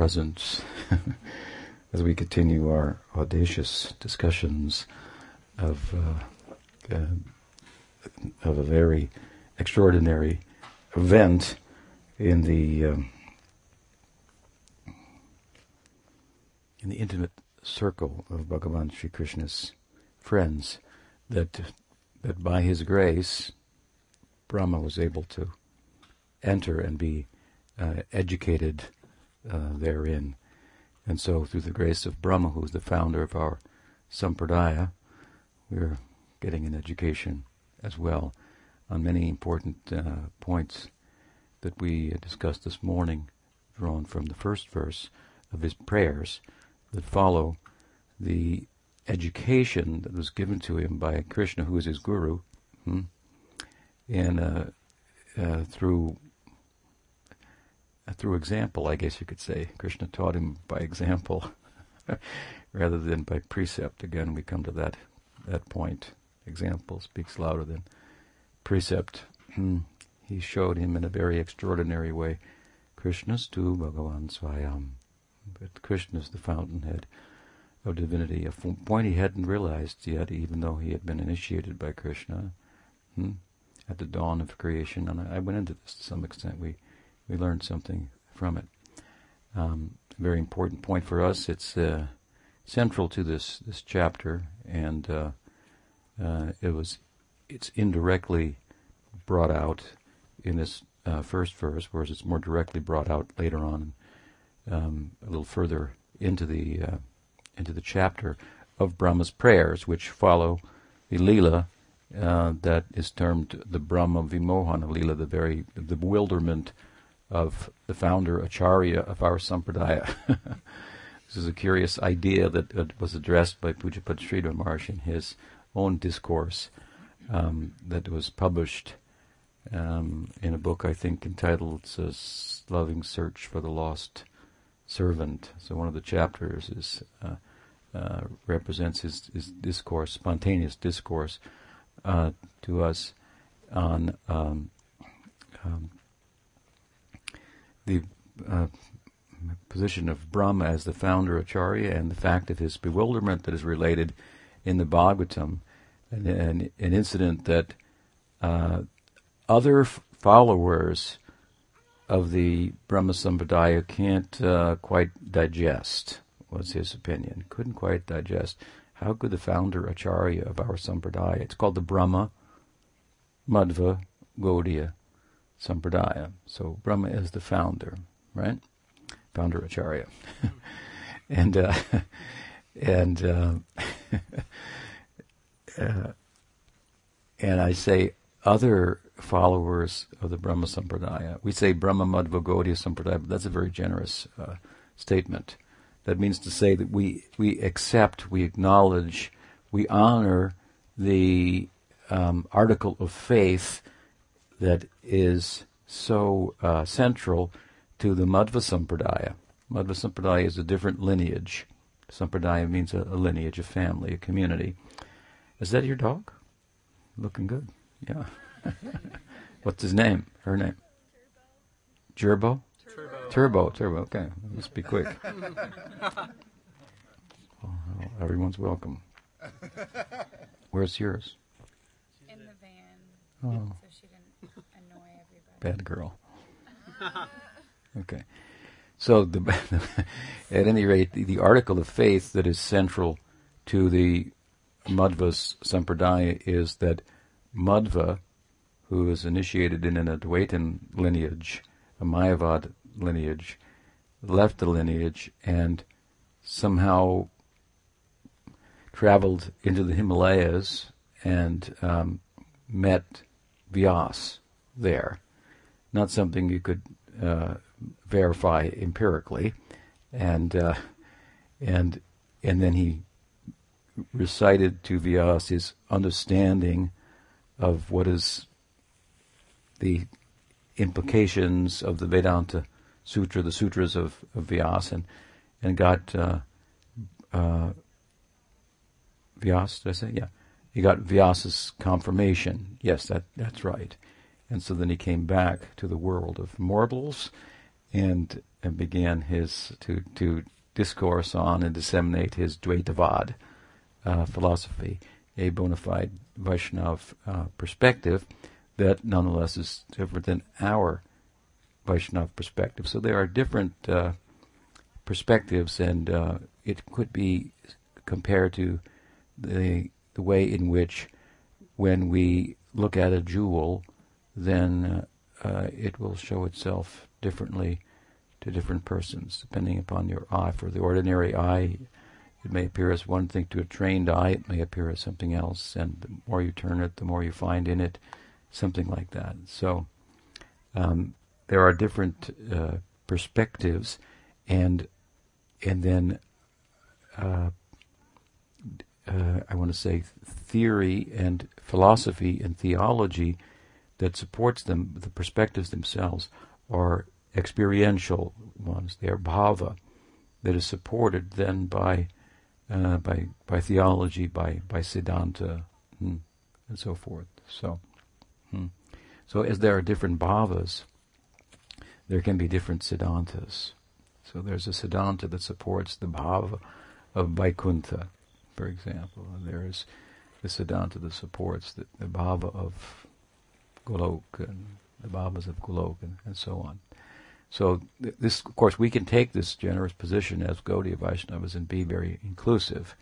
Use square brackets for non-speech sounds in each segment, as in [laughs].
presence [laughs] as we continue our audacious discussions of uh, uh, of a very extraordinary event in the um, in the intimate circle of Bhagavan Sri Krishna's friends that that by his grace Brahma was able to enter and be uh, educated uh, therein. And so through the grace of Brahma, who is the founder of our Sampradaya, we're getting an education as well on many important uh, points that we discussed this morning, drawn from the first verse of his prayers that follow the education that was given to him by Krishna, who is his guru, hmm, and uh, uh, through through example, I guess you could say. Krishna taught him by example [laughs] rather than by precept. Again, we come to that that point. Example speaks louder than precept. Hmm. he showed him in a very extraordinary way. Krishna's tu Bhagavan Swayam. But Krishna is the fountainhead of divinity, a point he hadn't realized yet, even though he had been initiated by Krishna hmm, at the dawn of creation. And I, I, went into this to some extent. We we learned something from it. Um, very important point for us. It's uh, central to this this chapter, and uh, uh, it was it's indirectly brought out in this uh, first verse, whereas it's more directly brought out later on, um, a little further into the uh, into the chapter of Brahma's prayers, which follow the lila uh, that is termed the Brahma Vimohana lila, the very the bewilderment of the founder Acharya of our Sampradaya. [laughs] this is a curious idea that was addressed by Pujapad Sridhar Maharaj in his own discourse um, that was published um, in a book I think entitled uh, "Loving Search for the Lost Servant." So one of the chapters is uh, uh, represents his, his, discourse, spontaneous discourse, uh, to us on um, um, the uh, position of Brahma as the founder Acharya and the fact of his bewilderment that is related in the Bhagavatam, and, and an incident that uh, other f- followers of the Brahma Sampradaya can't uh, quite digest, was his opinion. Couldn't quite digest. How could the founder Acharya of our Sampradaya, it's called the Brahma Madhva Gaudiya Sampradaya. So Brahma is the founder, right? Founder Acharya. [laughs] and uh, [laughs] and uh, [laughs] uh, and I say other followers of the Brahma Sampradaya. We say Brahma Madhva Gaudiya Sampradaya, but that's a very generous uh, statement. That means to say that we, we accept, we acknowledge, we honor the um, article of faith that is so uh, central to the Madhva Sampradaya. Madhva Sampradaya is a different lineage. Sampradaya means a, a, lineage, a family, a community. Is that your dog? Looking good. Yeah. [laughs] What's his name? Her name? Gerbo? Turbo. Turbo. Turbo. Okay. Let's be quick. [laughs] well, everyone's welcome. [laughs] Where's yours? In the van. Oh. So she didn't annoy everybody. Bad girl. Okay. So, the, [laughs] at any rate, the, the, article of faith that is central to the Madhva's Sampradaya is that Madhva, who is initiated in an Advaitin lineage, a Mayavad lineage, left the lineage and somehow traveled into the Himalayas and um, met Vyas there. Not something you could uh, verify empirically, and uh, and and then he recited to Vyas his understanding of what is the implications of the Vedanta Sutra, the sutras of, of Vyas, and, and got uh, uh, Vyas, did I say? Yeah. He got Vyas's confirmation. Yes, that, that's right. And so then he came back to the world of mortals and and began his to to discourse on and disseminate his Dvaitavad uh, philosophy, a bona fide Vaishnav uh, perspective that nonetheless is different than our Vaishnav perspective. So there are different uh, perspectives, and uh, it could be compared to the the way in which, when we look at a jewel, then uh, uh, it will show itself differently to different persons, depending upon your eye. For the ordinary eye, it may appear as one thing. To a trained eye, it may appear as something else. And the more you turn it, the more you find in it something like that. So um, there are different uh, perspectives, and and then uh, uh, I want to say theory and philosophy and theology that supports them. The perspectives themselves are experiential ones. They are bhava that is supported then by uh, by by theology, by by siddhanta, hmm, and so forth. So. Hmm. So as there are different bhavas, there can be different siddhantas. So there's a siddhanta that supports the bhava of Vaikuntha, for example. And there is the siddhanta that supports the, the bhava of Golok and the bhavas of Golok and, and so on. So th- this, of course, we can take this generous position as Gaudiya Vaishnavas and be very inclusive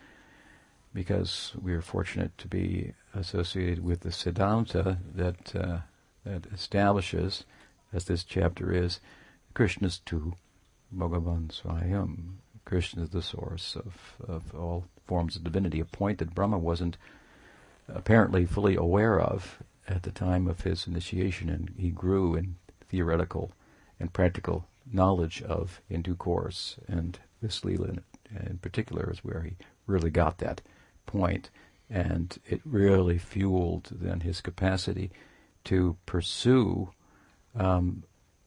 because we are fortunate to be associated with the Siddhanta that uh, that establishes, as this chapter is, Krishna's tu, Bhagavan Swayam. Krishna is the source of, of all forms of divinity, a point that Brahma wasn't apparently fully aware of at the time of his initiation, and he grew in theoretical and practical knowledge of in due course. And this Leela in, particular is where he really got that point, and it really fueled then his capacity to pursue um,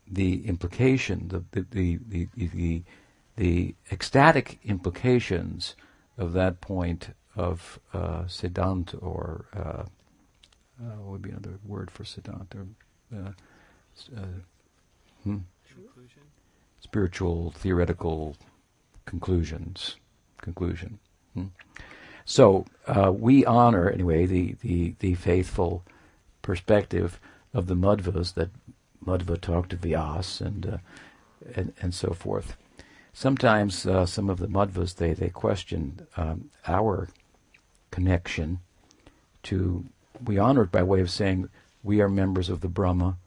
the implication, the the, the the, the the ecstatic implications of that point of uh, siddhant or uh, uh, what would be another word for siddhant or uh, uh, hmm? spiritual theoretical conclusions conclusion. Hmm? So uh, we honor anyway the, the, the faithful perspective of the Madhvas that Madhva talked to Vyas and uh, and and so forth. Sometimes uh, some of the Madhvas they they question um, our connection to we honor it by way of saying we are members of the Brahma,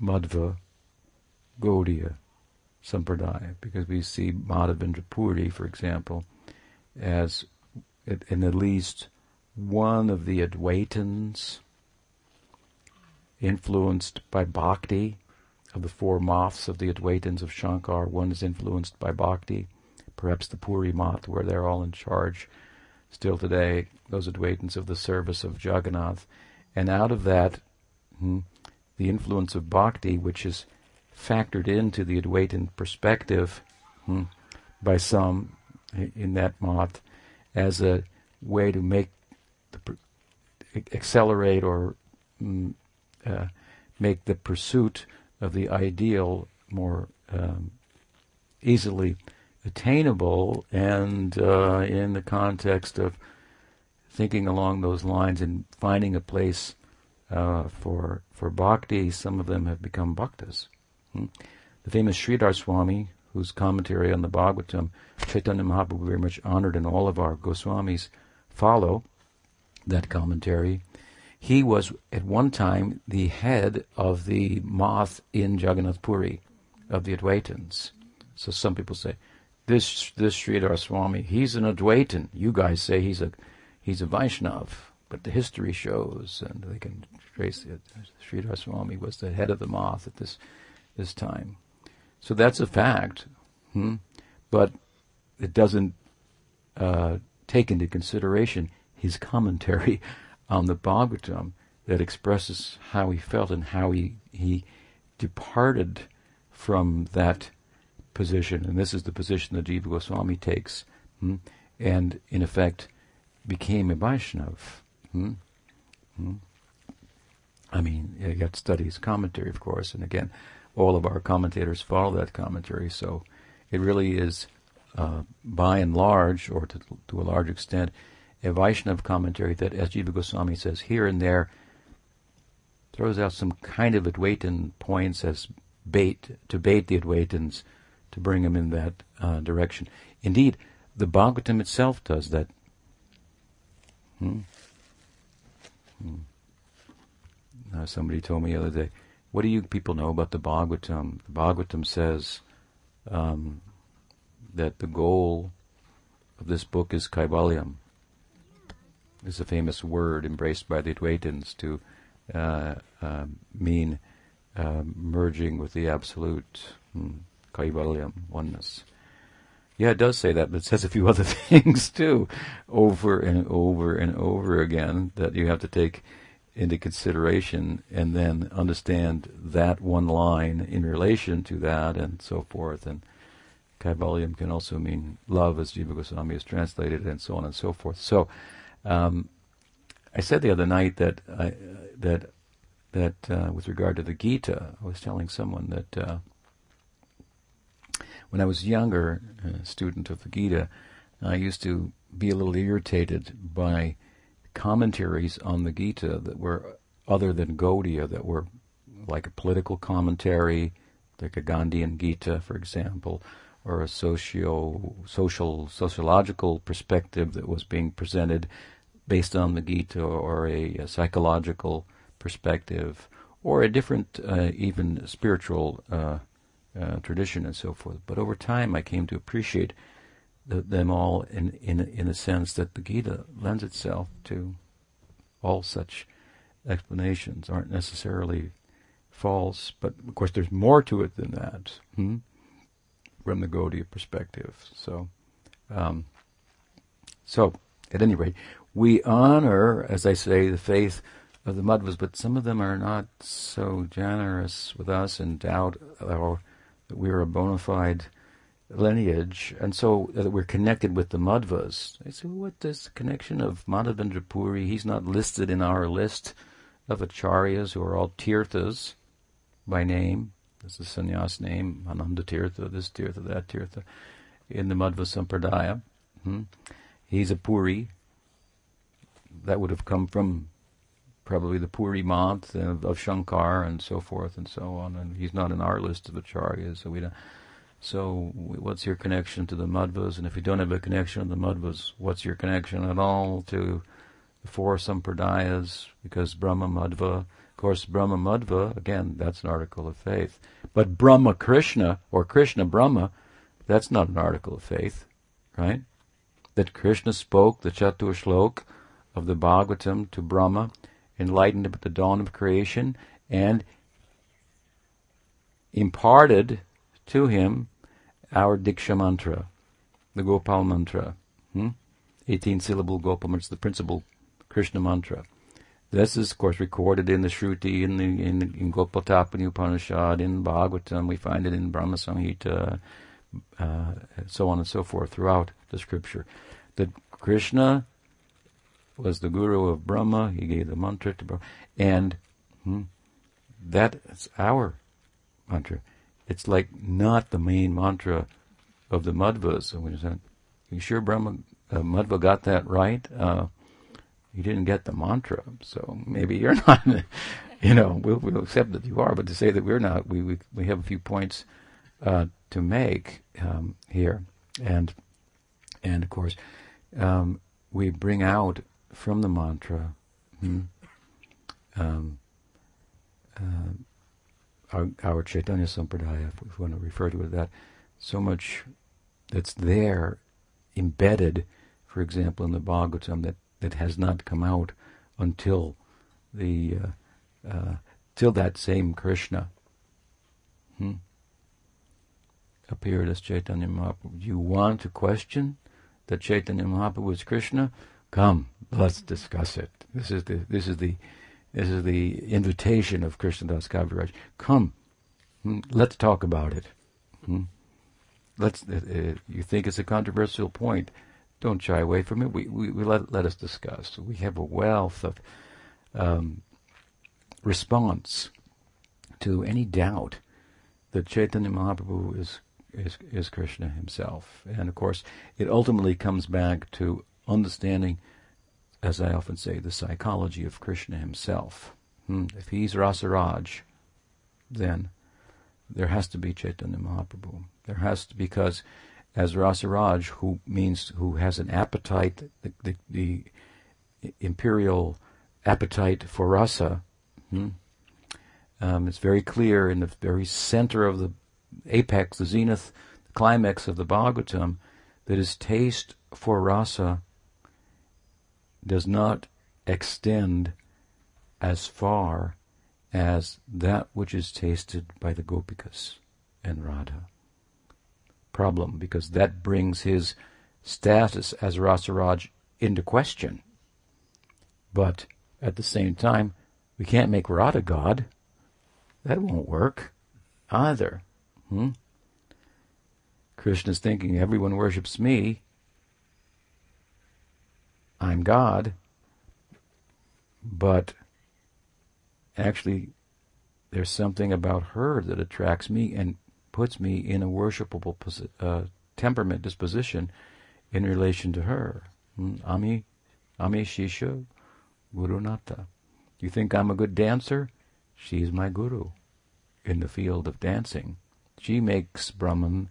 Madhva, Gaudiya Sampradaya because we see Madhavendra Puri, for example, as in at least one of the Advaitins influenced by bhakti of the four maths of the Advaitins of Shankar. One is influenced by bhakti, perhaps the Puri math, where they're all in charge still today, those Advaitins of the service of Jagannath. And out of that, hmm, the influence of bhakti, which is factored into the Advaitin perspective hmm, by some in that math as a way to make the, accelerate or mm, uh, make the pursuit of the ideal more um, easily attainable and uh, in the context of thinking along those lines and finding a place uh, for for bhakti, some of them have become bhaktas. Hmm? The famous Sridhar Swami, whose commentary on the Bhagavatam, Chaitanya Mahaprabhu very much honored, and all of our Goswamis follow that commentary. He was at one time the head of the math in Jagannath Puri of the Advaitins. So some people say, this this Sridhar Swami, he's an Advaitin. You guys say he's a he's a Vaishnav, but the history shows, and they can trace it. Sridhar Swami was the head of the math at this this time. So that's a fact, hmm? but it doesn't uh, take into consideration his commentary [laughs] on the Bhagavatam that expresses how he felt and how he, he departed from that position. And this is the position that Jiva Goswami takes, hmm? and in effect became a Vaishnav. Hmm? hmm? I mean, you got his commentary, of course, and again, all of our commentators follow that commentary. So it really is, uh, by and large, or to, to a large extent, a Vaishnav commentary that, as Jiva Goswami says, here and there throws out some kind of Advaitin points as bait to bait the Advaitins to bring them in that uh, direction. Indeed, the Bhagavatam itself does that. Hmm? Hmm. Uh, somebody told me the other day, what do you people know about the Bhagavatam? The Bhagavatam says um, that the goal of this book is Kaivalyam. It's a famous word embraced by the Advaitins to uh, uh, mean uh, merging with the absolute, hmm, Kaivalyam, oneness. Yeah, it does say that, but it says a few [laughs] other things too, over and over and over again that you have to take into consideration and then understand that one line in relation to that and so forth. And Kaivalyam can also mean love, as Jiva Goswami has translated, and so on and so forth. So, um, I said the other night that I, that that uh, with regard to the Gita, I was telling someone that uh, when I was younger, a student of the Gita, I used to be a little irritated by commentaries on the Gita that were other than Gaudiya, that were like a political commentary, like a Gandhian Gita, for example, or a socio social sociological perspective that was being presented based on the Gita, or a, a psychological perspective, or a different, uh, even spiritual uh, uh, tradition, and so forth. But over time, I came to appreciate the, them all in, in, in a sense that the Gita lends itself to all such explanations aren't necessarily false, but of course there's more to it than that hmm? from the Gaudiya perspective. So, um, so at any rate, we honor, as I say, the faith of the Madhvas, but some of them are not so generous with us and doubt our, that we are a bona fide lineage, and so that we're connected with the Madhvas. I say, what is the connection of Madhavendra Puri? He's not listed in our list of acharyas who are all tirthas by name. This is sannyas name, Ananda Tirtha, this Tirtha, that Tirtha, in the Madhva Sampradaya. Hmm? He's a Puri. That would have come from probably the Puri math of, of Shankar and so forth and so on. And he's not in our list of acharyas, so we don't so, what's your connection to the Madhvas? And if you don't have a connection to the Madhvas, what's your connection at all to the four Sampradayas? Because Brahma Madhva, of course, Brahma Madhva, again, that's an article of faith. But Brahma Krishna, or Krishna Brahma, that's not an article of faith, right? That Krishna spoke the Chatur Shlok of the Bhagavatam to Brahma, enlightened at the dawn of creation, and imparted to him our Diksha mantra, the Gopal mantra. Hmm? 18 syllable Gopal mantra, the principal Krishna mantra. This is, of course, recorded in the Shruti, in the in, in Gopal Tapani Upanishad, in Bhagavatam. We find it in Brahma Samhita, uh, so on and so forth throughout the scripture. That Krishna was the guru of Brahma. He gave the mantra to Brahma, and hmm, that is our mantra it's like not the main mantra of the Madhvas. So we said, you sure Brahma uh, Madhva got that right? Uh, you didn't get the mantra, so maybe you're [laughs] not. you know, we'll, we'll, accept that you are, but to say that we're not, we we, we have a few points uh, to make um, here, and and of course, um, we bring out from the mantra. Hmm, um, uh, our, our Chaitanya Sampradaya, if we want to refer to it that, so much that's there, embedded, for example, in the Bhagavatam, that, that has not come out until the uh, uh, till that same Krishna hmm, appeared as Chaitanya Mahaprabhu. You want to question that Chaitanya Mahaprabhu was Krishna? Come, let's discuss it. This is the this is the this is the invitation of Krishnadas Kaviraj. Come, hmm, let's talk about it. Hmm? Let's. Uh, uh, you think it's a controversial point? Don't shy away from it. We, we, we let let us discuss. We have a wealth of um, response to any doubt that Chaitanya Mahaprabhu is, is, is Krishna himself. And of course, it ultimately comes back to understanding, as I often say, the psychology of Krishna himself. Hmm. If he's Rasaraj, then there has to be Chaitanya Mahaprabhu. There has to, because as Rasaraj, who means who has an appetite, the, the, the imperial appetite for rasa, hmm, um, it's very clear in the very center of the apex, the zenith, the climax of the Bhagavatam, that his taste for rasa does not extend as far as that which is tasted by the gopikas and Radha. Problem, because that brings his status as Rasaraj into question. But at the same time, we can't make Radha God. That won't work either. Hmm? Krishna's thinking everyone worships me. I'm God. But actually, there's something about her that attracts me and puts me in a worshipable posi- uh, temperament, disposition in relation to her. Hmm? Ami, Ami Shisha Gurunata. You think I'm a good dancer? She's my guru in the field of dancing. She makes Brahman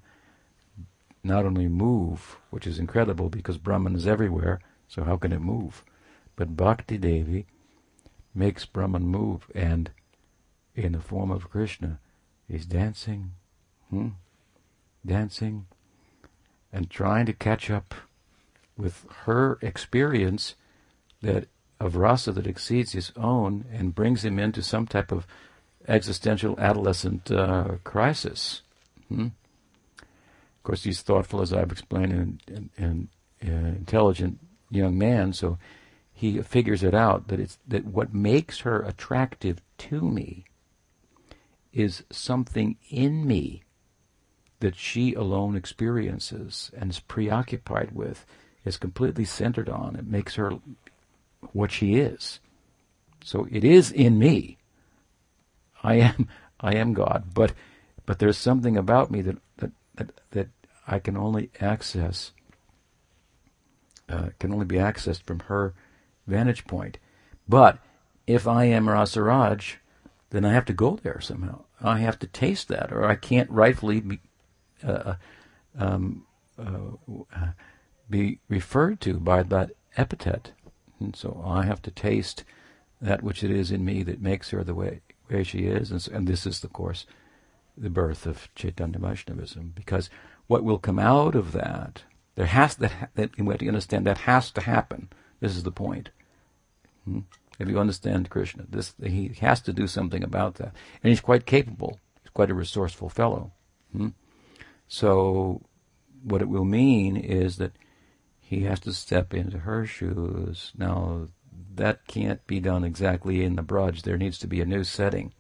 not only move, which is incredible because Brahman is everywhere, so how can it move? But Bhakti Devi makes Brahman move, and in the form of Krishna, he's dancing, hmm? dancing, and trying to catch up with her experience that of rasa that exceeds his own and brings him into some type of existential adolescent uh, crisis. Hmm? Of course, he's thoughtful, as I've explained, and, and, and uh, intelligent young man, so he figures it out that it's that what makes her attractive to me is something in me that she alone experiences and is preoccupied with, is completely centered on. It makes her what she is. So it is in me. I am I am God, but but there's something about me that that that, that I can only access uh, can only be accessed from her vantage point. But if I am Rasaraj, then I have to go there somehow. I have to taste that, or I can't rightfully be, uh, uh um, uh, be referred to by that epithet. And so I have to taste that which it is in me that makes her the way, way she is. And, so, and this is, of course, the birth of Chaitanya Vaishnavism. Because what will come out of that, there has that, that we have to understand that has to happen. This is the point. Hmm? If you understand Krishna, this he has to do something about that, and he's quite capable. He's quite a resourceful fellow. Hmm? So, what it will mean is that he has to step into her shoes. Now, that can't be done exactly in the Braj. There needs to be a new setting.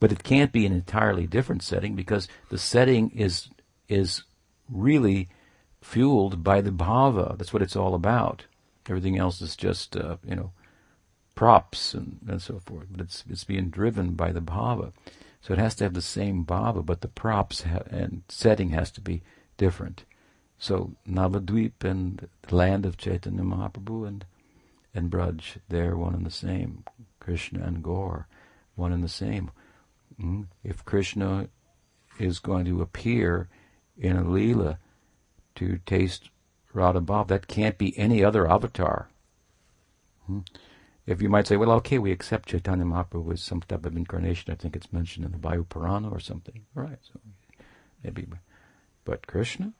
But it can't be an entirely different setting because the setting is is really fueled by the bhava. That's what it's all about. Everything else is just uh, you know props and, and so forth. But it's it's being driven by the bhava. So it has to have the same bhava, but the props ha- and setting has to be different. So Navadvip and the land of Chaitanya Mahaprabhu and and Braj, they're one and the same. Krishna and Gaur, one and the same. Mm? If Krishna is going to appear in a Leela to taste Radha Bhav, that can't be any other avatar. Mm? If you might say, well, okay, we accept Chaitanya Mahaprabhu as some type of incarnation. I think it's mentioned in the Vayu Purana or something. Right. So maybe, but Krishna,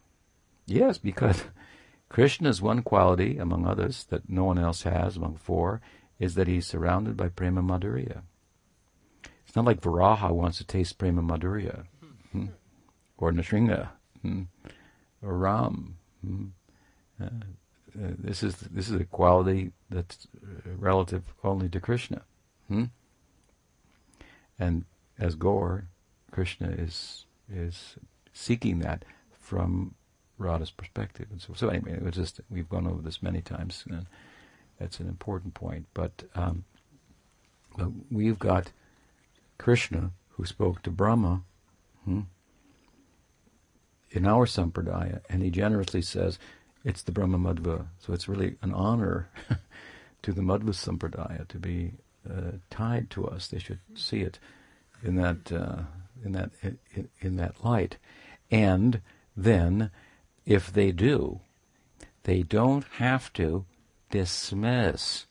Yes, because [laughs] Krishna's one quality, among others, that no one else has, among four, is that he's surrounded by prema madhurya. It's not like Varaha wants to taste prema madhurya, hmm? or Nrsinga, hmm? Ram. Hmm? Uh, uh, this is this is a quality that's relative only to Krishna. Hmm? And as Gaur, Krishna is is seeking that from Radha's perspective. And so, so anyway, it was just we've gone over this many times, and that's an important point. But, um, we've got Krishna who spoke to Brahma, Hmm? In our sampradaya, and he generously says it's the Brahma Madhva, so it's really an honor [laughs] to the Madhva sampradaya to be uh, tied to us. They should see it in that uh, in that in, in that light, and then if they do, they don't have to dismiss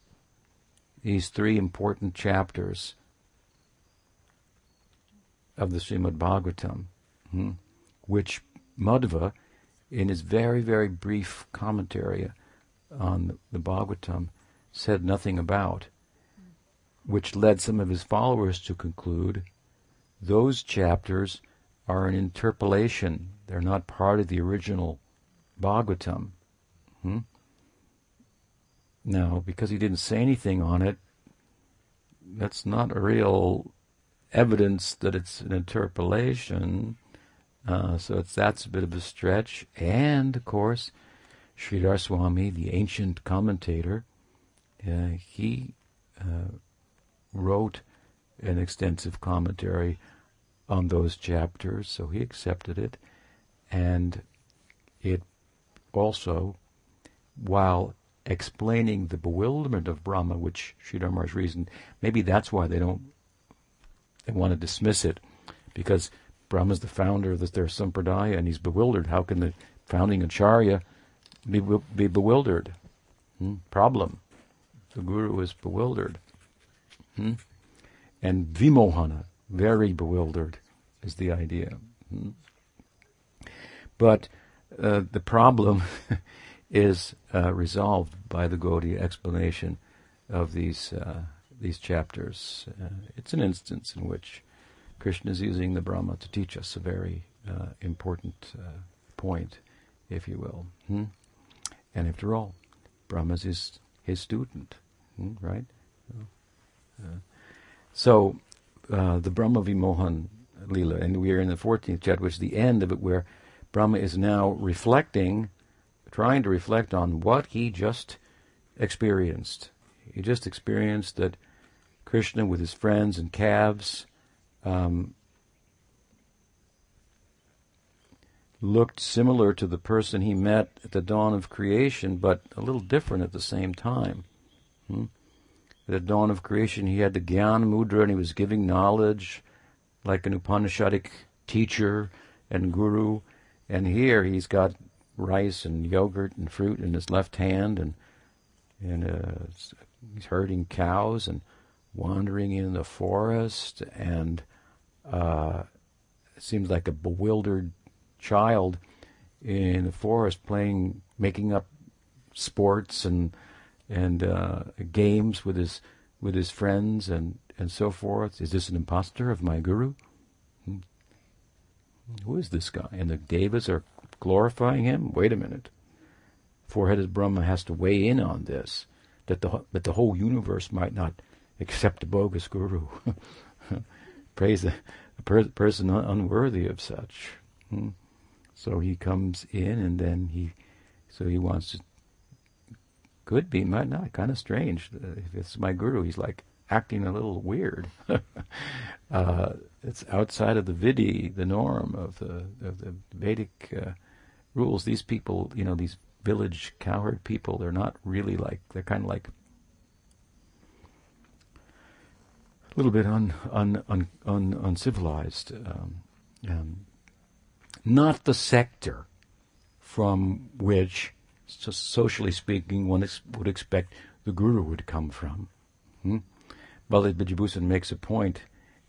these three important chapters of the Srimad Bhagavatam, hmm, which Madhva, in his very, very brief commentary on the, Bhagavatam, said nothing about, which led some of his followers to conclude those chapters are an interpolation. They're not part of the original Bhagavatam. Hmm? Now, because he didn't say anything on it, that's not a real evidence that it's an interpolation. Uh, so it's that's a bit of a stretch. And of course, Sridhar Swami, the ancient commentator, uh, he uh, wrote an extensive commentary on those chapters, so he accepted it, and it also, while explaining the bewilderment of Brahma, which Sridhar Maharaj reasoned, maybe that's why they don't they want to dismiss it, because Brahma's the founder of the, their sampradaya, and he's bewildered. How can the founding acharya be, be bewildered? Hmm? Problem. The guru is bewildered. Hmm? And vimohana, very bewildered, is the idea. Hmm? But uh, the problem [laughs] is uh, resolved by the Gaudiya explanation of these uh, these chapters. Uh, it's an instance in which Krishna is using the Brahma to teach us a very uh, important uh, point, if you will. Hmm? And after all, Brahma is his, his student, hmm? right? so the Brahma Vimohan Lila, and we are in the 14th chapter, which is the end of it, where Brahma is now reflecting, trying to reflect on what he just experienced. He just experienced that Krishna with his friends and calves um, looked similar to the person he met at the dawn of creation, but a little different at the same time. Hmm? At the dawn of creation, he had the Gyan Mudra and he was giving knowledge like an Upanishadic teacher and guru. And here he's got rice and yogurt and fruit in his left hand, and and uh, he's herding cows and wandering in the forest, and uh, seems like a bewildered child in the forest playing, making up sports and and uh, games with his with his friends and and so forth. Is this an impostor of my guru? Hmm. Who is this guy? And the devas are glorifying him? Wait a minute. Four-headed Brahma has to weigh in on this, that the, that the whole universe might not accept a bogus guru. [laughs] Praise a, per- person un- unworthy of such. Hmm. So he comes in and then he, so he wants to, could be, might not, kind of strange. Uh, if it's my guru, he's like acting a little weird. [laughs] uh, it's outside of the vidhi, the norm of the, of the Vedic uh, rules. These people, you know, these village cowherd people, they're not really like, they're kind of like a little bit un, un, un, un uncivilized. Um, um, not the sector from which, so socially speaking, one ex- would expect the guru would come from. Hmm? Baladev Vidyabhushan makes a point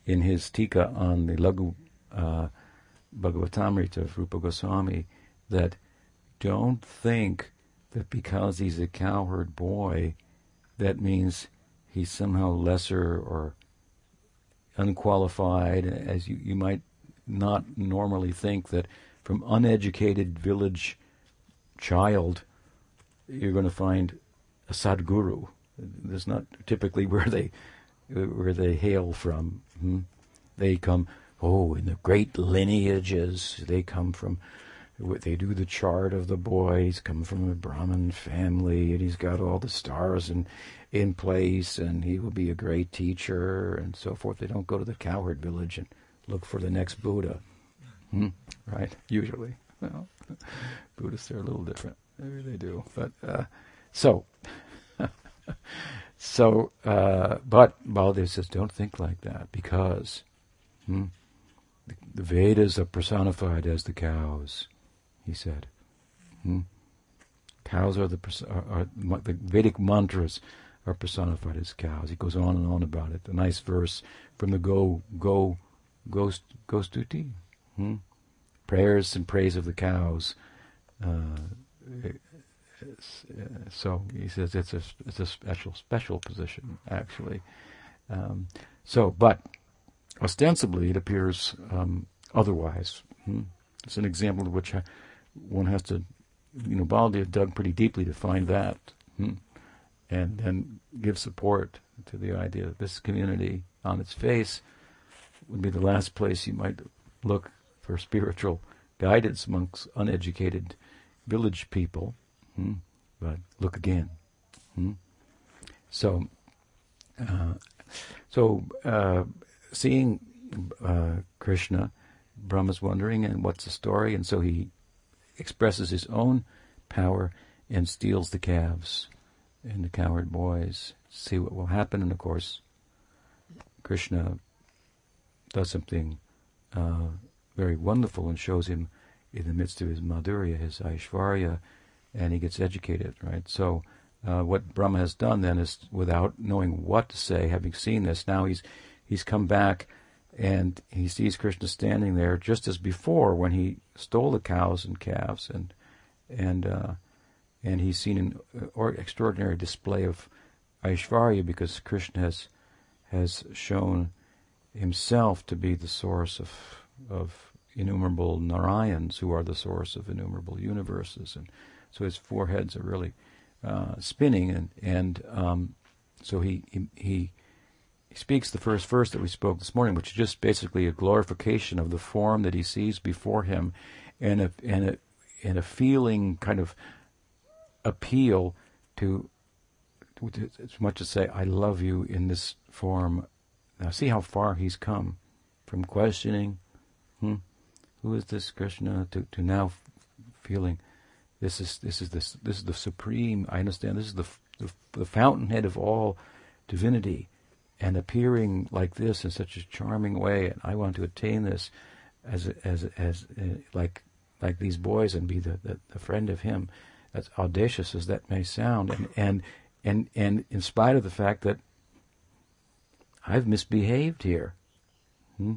in his tika on the Laghu uh, Bhagavatamrita of Rupa Goswami that don't think that because he's a cowherd boy, that means he's somehow lesser or unqualified, as you, you might not normally think that from uneducated village child you're going to find a sadguru. That's not typically where they where they hail from. Hmm? They come oh in the great lineages. They come from they do the chart of the boy. He's come from a Brahmin family, and he's got all the stars in in place, and he will be a great teacher, and so forth. They don't go to the cowherd village and look for the next Buddha. Hmm? Right? Usually. Well, [laughs] Buddhists are a little different. Maybe they do. But uh, so, [laughs] so, uh, but Baladev says, don't think like that because hmm, the, Vedas are personified as the cows. He said, hmm? cows are the are, are, the Vedic mantras are personified as cows. He goes on and on about it. A nice verse from the Go Go Ghost Gostuti. Hmm? Prayers and praise of the cows. Uh, so he says it's a it's a special special position actually. Um, so, but ostensibly it appears um, otherwise. Hmm? It's an example of which one has to, you know, Baladev dug pretty deeply to find that. Hmm? and then give support to the idea that this community on its face would be the last place you might look for spiritual guidance amongst uneducated village people. Hmm? But look again. Hmm? So, uh, so uh, seeing uh, Krishna, Brahma's wondering, and what's the story? And so he expresses his own power and steals the calves and the coward boys, see what will happen. And of course, Krishna does something uh, very wonderful and shows him in the midst of his madhurya, his aishvarya, and he gets educated, right? So, uh, what Brahma has done then is, without knowing what to say, having seen this, now he's he's come back and he sees Krishna standing there just as before when he stole the cows and calves and and uh, and he's seen an uh, extraordinary display of Aishvarya because Krishna has has shown himself to be the source of of innumerable Narayans who are the source of innumerable universes, and so his four heads are really uh, spinning, and and um, so he, he he speaks the first verse that we spoke this morning, which is just basically a glorification of the form that he sees before him, and a and a and a feeling kind of appeal to, to as much as say, I love you in this form. Now see how far he's come from questioning, hmm, who is this Krishna, to, to now feeling this is this is this this is the supreme. I understand this is the, the the fountainhead of all divinity, and appearing like this in such a charming way. And I want to attain this as as as uh, like like these boys and be the, the, the friend of him as audacious as that may sound, and and and and in spite of the fact that I've misbehaved here, hmm?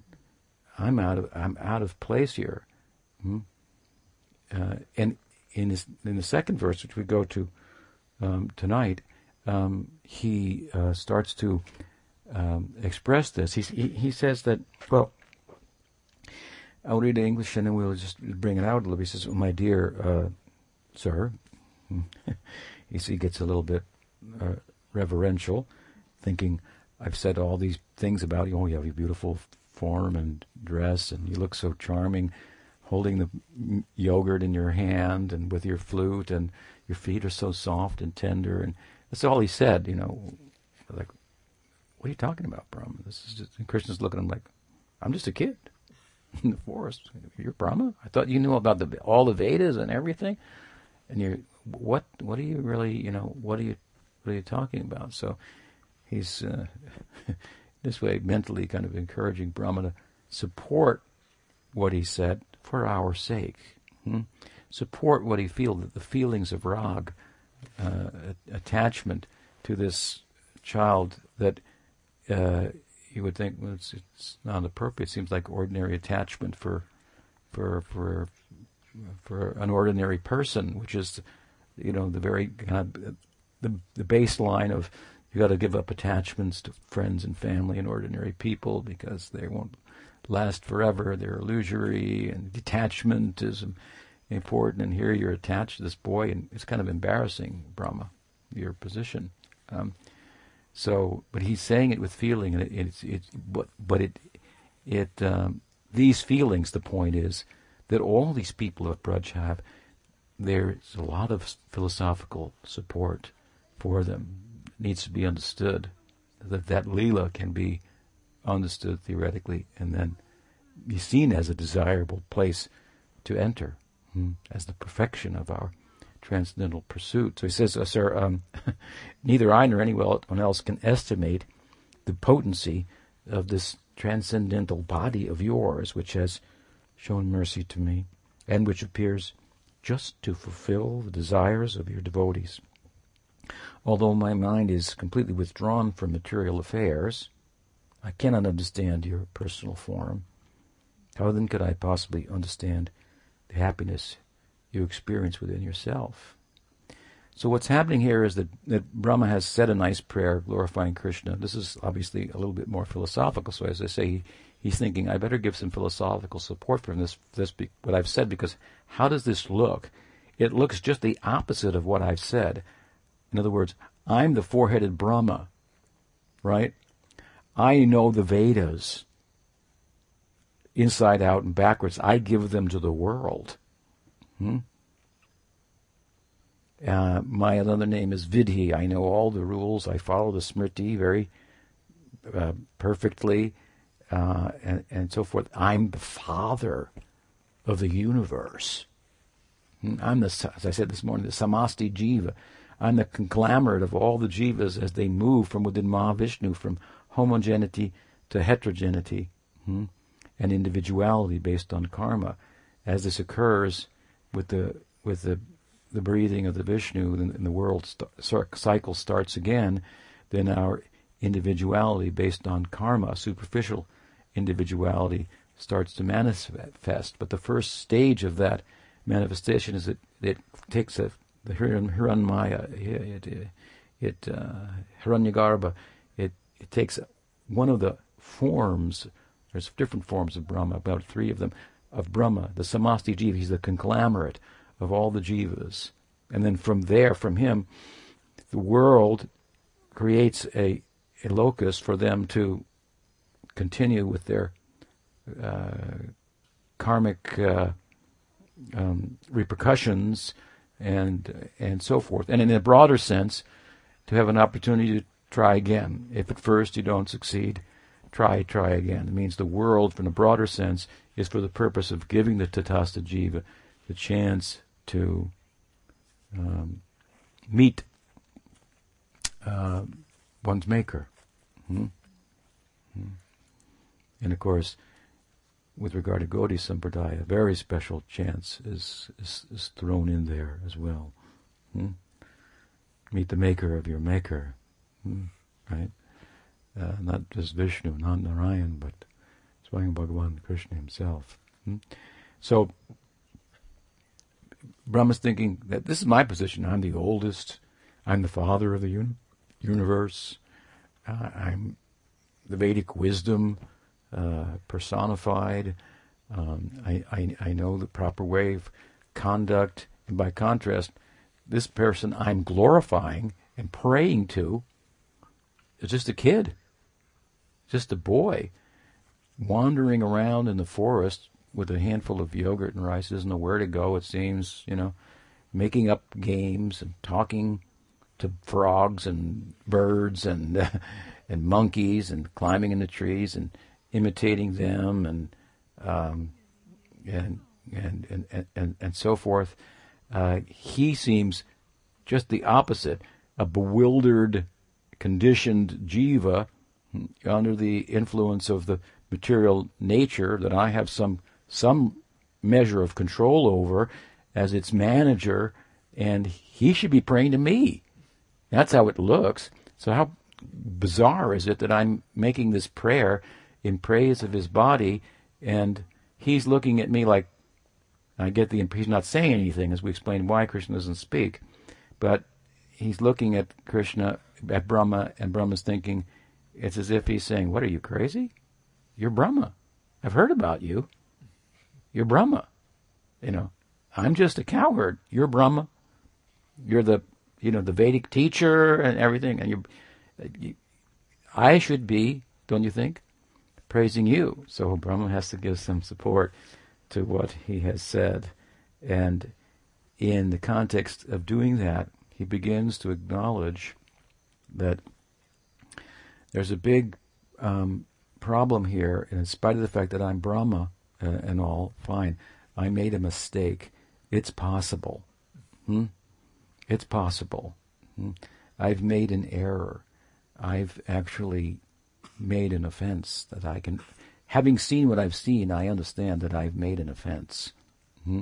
I'm out of I'm out of place here, hmm? uh, and in his, in the second verse, which we go to um, tonight, um, he uh, starts to um, express this. He, he, he says that well. I'll read the English and then we'll just bring it out a little. He says, "My dear uh, sir, [laughs] he gets a little bit uh, reverential, thinking, I've said all these things about you. Oh, you have a beautiful form and dress, and you look so charming, holding the yogurt in your hand and with your flute, and your feet are so soft and tender. And that's all he said, you know. Like, what are you talking about, Brahma? This is just, and Krishna's looking at him like, I'm just a kid [laughs] in the forest. You're Brahma? I thought you knew about the all the Vedas and everything. And you're what what are you really you know what are you what are you talking about? So he's uh, [laughs] this way mentally kind of encouraging Brahma to support what he said for our sake. Hmm? Support what he feels, that the feelings of rag, uh, attachment to this child that uh, you would think well, it's, it's not appropriate. It seems like ordinary attachment for for for for an ordinary person, which is you know, the very kind of the, the baseline of you got to give up attachments to friends and family and ordinary people because they won't last forever. They're illusory, and detachment is important. And here you're attached to this boy, and it's kind of embarrassing, Brahma, your position. Um, so, but he's saying it with feeling, and it, it's it's but but it it um, these feelings. The point is that all these people of Braj have there's a lot of philosophical support for them. It needs to be understood that that lila can be understood theoretically and then be seen as a desirable place to enter, hmm, as the perfection of our transcendental pursuit. So he says, uh, Sir, um, [laughs] neither I nor anyone else can estimate the potency of this transcendental body of yours, which has shown mercy to me, and which appears just to fulfill the desires of your devotees. Although my mind is completely withdrawn from material affairs, I cannot understand your personal form. How then could I possibly understand the happiness you experience within yourself? So what's happening here is that, that Brahma has said a nice prayer glorifying Krishna. This is obviously a little bit more philosophical. So as I say, he, he's thinking, I better give some philosophical support for this, this what I've said because how does this look? It looks just the opposite of what I've said. In other words, I'm the four-headed Brahma, right? I know the Vedas inside out and backwards. I give them to the world. Hmm? Uh, my other name is Vidhi. I know all the rules. I follow the Smriti very uh, perfectly, uh, and, and so forth. I'm the father of the universe. Hmm? I'm the, as I said this morning, the Samasti Jiva. I'm the conglomerate of all the jivas as they move from within Mahavishnu, from homogeneity to heterogeneity hmm, and individuality based on karma. As this occurs with the with the the breathing of the Vishnu and the world st- cycle starts again, then our individuality based on karma, superficial individuality, starts to manifest. But the first stage of that manifestation is that it takes a the Hiranmaya, it, it, it uh, Hiranyagarbha, it, it takes one of the forms, there's different forms of Brahma, about three of them, of Brahma, the Samasti Jiva, he's the conglomerate of all the Jivas. And then from there, from him, the world creates a, a locus for them to continue with their uh, karmic uh, um, repercussions and and so forth. And in a broader sense, to have an opportunity to try again. If at first you don't succeed, try, try again. It means the world, from a broader sense, is for the purpose of giving the Tatastha Jiva the chance to um, meet uh, one's maker. Hmm? Hmm. And of course, with regard to Gaudiya Sampradaya, a very special chance is, is, is thrown in there as well. Hmm? Meet the maker of your maker, hmm? right? Uh, not just Vishnu, not Narayan, but Swayam Bhagavan Krishna himself. Hmm? So, Brahma's thinking that this is my position. I'm the oldest. I'm the father of the uni- universe. Uh, I'm the Vedic wisdom uh, personified. Um, I, I, I know the proper way of conduct. And by contrast, this person I'm glorifying and praying to is just a kid, just a boy, wandering around in the forest with a handful of yogurt and rice. Doesn't know where to go. It seems, you know, making up games and talking to frogs and birds and [laughs] and monkeys and climbing in the trees and imitating them and um, and, and, and and and so forth. Uh, he seems just the opposite, a bewildered, conditioned jiva under the influence of the material nature that I have some some measure of control over as its manager, and he should be praying to me. That's how it looks. So how bizarre is it that I'm making this prayer in praise of his body, and he's looking at me like I get the impression he's not saying anything, as we explained why Krishna doesn't speak, but he's looking at Krishna at Brahma, and Brahma's thinking it's as if he's saying, "What are you crazy? You're Brahma. I've heard about you. You're Brahma. You know, I'm just a cowherd. You're Brahma. You're the you know the Vedic teacher and everything, and you, you I should be, don't you think, praising you. So Brahma has to give some support to what he has said. And in the context of doing that, he begins to acknowledge that there's a big um, problem here, in spite of the fact that I'm Brahma uh, and all, fine, I made a mistake. It's possible. Hmm? It's possible. Hmm? I've made an error. I've actually made an offense that I can. Having seen what I've seen, I understand that I've made an offense. Hmm?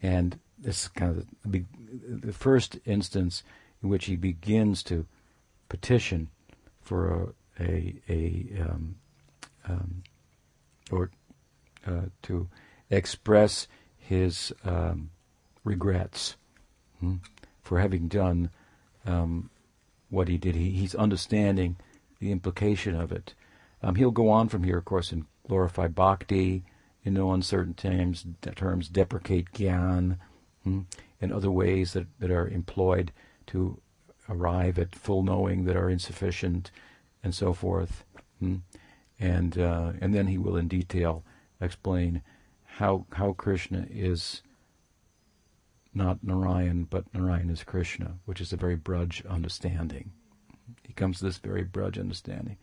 And this is kind of the, the first instance in which he begins to petition for a, a, a um, um, or uh, to express his um, regrets hmm, for having done um, what he did. He, he's understanding the implication of it. Um, he'll go on from here, of course, and glorify bhakti in no uncertain terms, terms deprecate gyan, hmm, and other ways that, that are employed to arrive at full knowing that are insufficient, and so forth. Hmm. And uh, and then he will in detail explain how how Krishna is not Narayan, but Narayan is Krishna, which is a very Braj understanding. He comes to this very Braj understanding.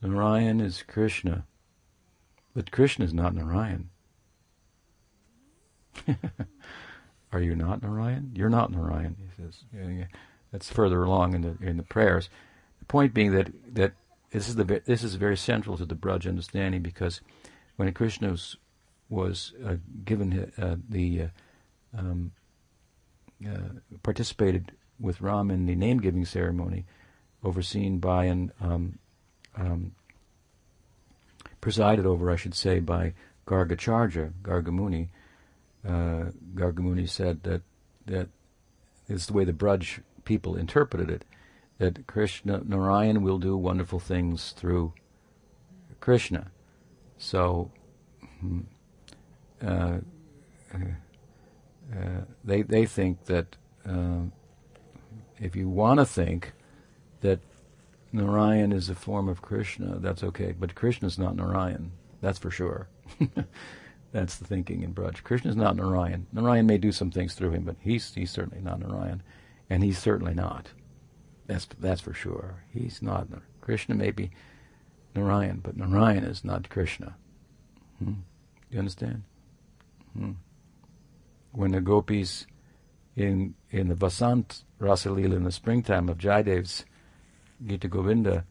Narayan is Krishna, but Krishna is not Narayan. [laughs] Are you not Narayan? You're not Narayan, he says. That's further along in the in the prayers. The point being that that this is the this is very central to the Braj understanding because when Krishna was, was uh, given uh, the uh, um, uh, participated with Ram in the name giving ceremony, overseen by and um, um, presided over, I should say, by Gargacharya, Gargamuni. Uh, Gargamuni said that that is the way the Braj people interpreted it, that Krishna Narayan will do wonderful things through Krishna. So hmm, uh, uh, they they think that uh, if you want to think that Narayan is a form of Krishna, that's okay. But Krishna is not Narayan. That's for sure. [laughs] that's the thinking in Braj. Krishna is not Narayan. Narayan may do some things through him, but he's he's certainly not Narayan, and he's certainly not. That's that's for sure. He's not Krishna. Maybe Narayan, but Narayan is not Krishna. Hmm? You understand? Hmm. When the gopis in in the Vasant Rasalila in the springtime of Jayadev's Gita Govinda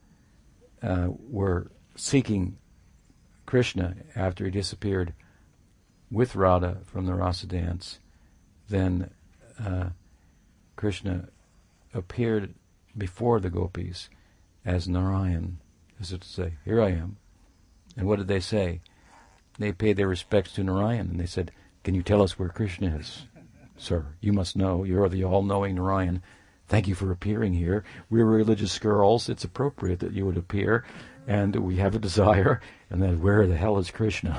uh, were seeking Krishna after he disappeared with Radha from the Rasa dance, then uh, Krishna appeared before the gopis as Narayan, as if to say, Here I am. And what did they say? They paid their respects to Narayan and they said, Can you tell us where Krishna is? Sir, you must know. You're the all knowing Narayan. Thank you for appearing here. We're religious girls. It's appropriate that you would appear. And we have a desire. And then, where the hell is Krishna?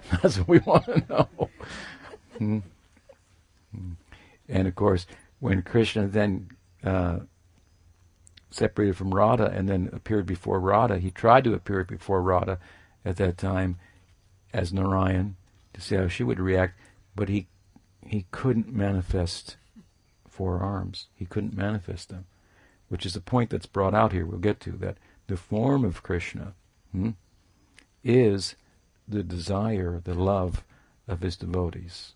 [laughs] That's what we want to know. Hmm. Hmm. And of course, when Krishna then uh, separated from Radha and then appeared before Radha, he tried to appear before Radha at that time as Narayan to see how she would react, but he he couldn't manifest four arms. He couldn't manifest them, which is a point that's brought out here. We'll get to that. The form of Krishna hmm, is the desire, the love of his devotees.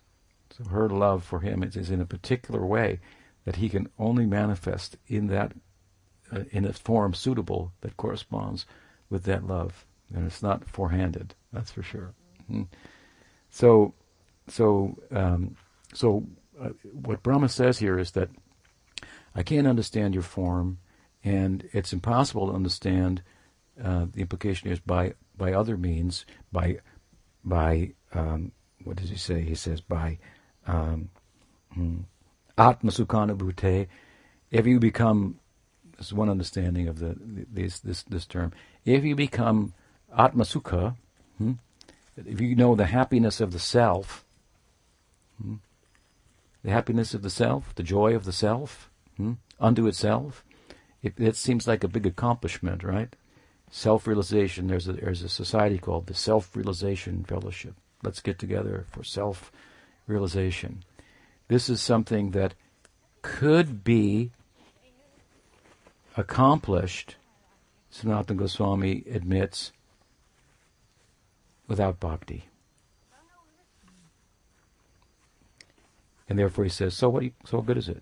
So her love for him is, is in a particular way that he can only manifest in that uh, in a form suitable that corresponds with that love, and it's not four-handed. That's for sure. hmm So, so, um, so uh, what Brahma says here is that I can't understand your form, and it's impossible to understand. Uh, the implication is by by other means, by by um, what does he say? He says by um, hmm, atmasukhanubhute. If you become, this is one understanding of the this this this term. If you become atmasukha, hmm, if you know the happiness of the self. Hmm, the happiness of the self, the joy of the self, hmm, unto itself. It, it seems like a big accomplishment, right? Self-realization. There's a there's a society called the Self-Realization Fellowship. Let's get together for self-realization. This is something that could be accomplished Sanatana Goswami admits, without bhakti. And therefore he says, so what? You, so what good is it?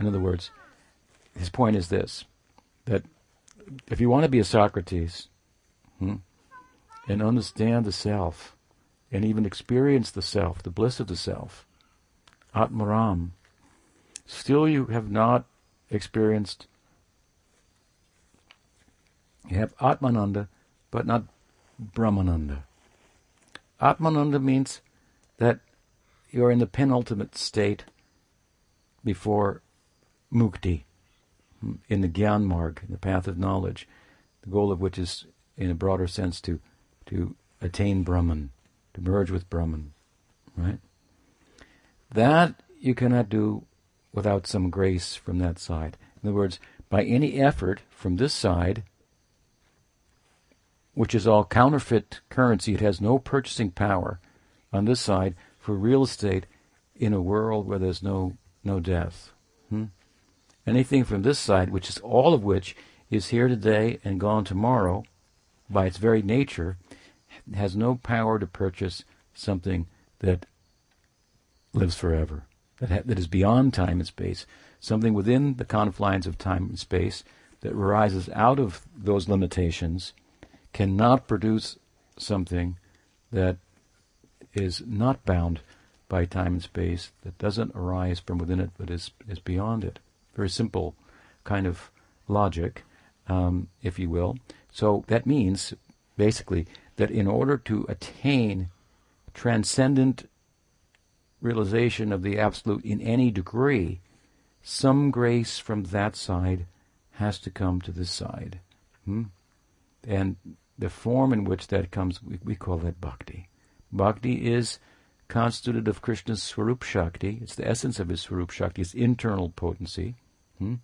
In other words, his point is this: that if you want to be a Socrates, hmm, and understand the self, and even experience the self, the bliss of the self, Atmaram, still you have not experienced. You have Atmananda, but not Brahmananda. Atmananda means that you're in the penultimate state before mukti, hmm, in the Gyan Marg, the path of knowledge, the goal of which is, in a broader sense, to to attain Brahman, to merge with Brahman, right? That you cannot do without some grace from that side. In other words, by any effort from this side, which is all counterfeit currency, it has no purchasing power on this side for real estate in a world where there's no no death. Hmm? Anything from this side, which is all of which is here today and gone tomorrow, by its very nature, has no power to purchase something that lives forever, that, ha- that is beyond time and space, something within the confines of time and space that arises out of those limitations, cannot produce something that is not bound by time and space, that doesn't arise from within it, but is, is beyond it. Very simple kind of logic, um, if you will. So that means, basically, that in order to attain transcendent realization of the absolute in any degree, some grace from that side has to come to this side. Hmm? And the form in which that comes, we, we call that bhakti. Bhakti is constituted of Krishna's Swarup Shakti. It's the essence of his Swarup Shakti, his internal potency. Hmm?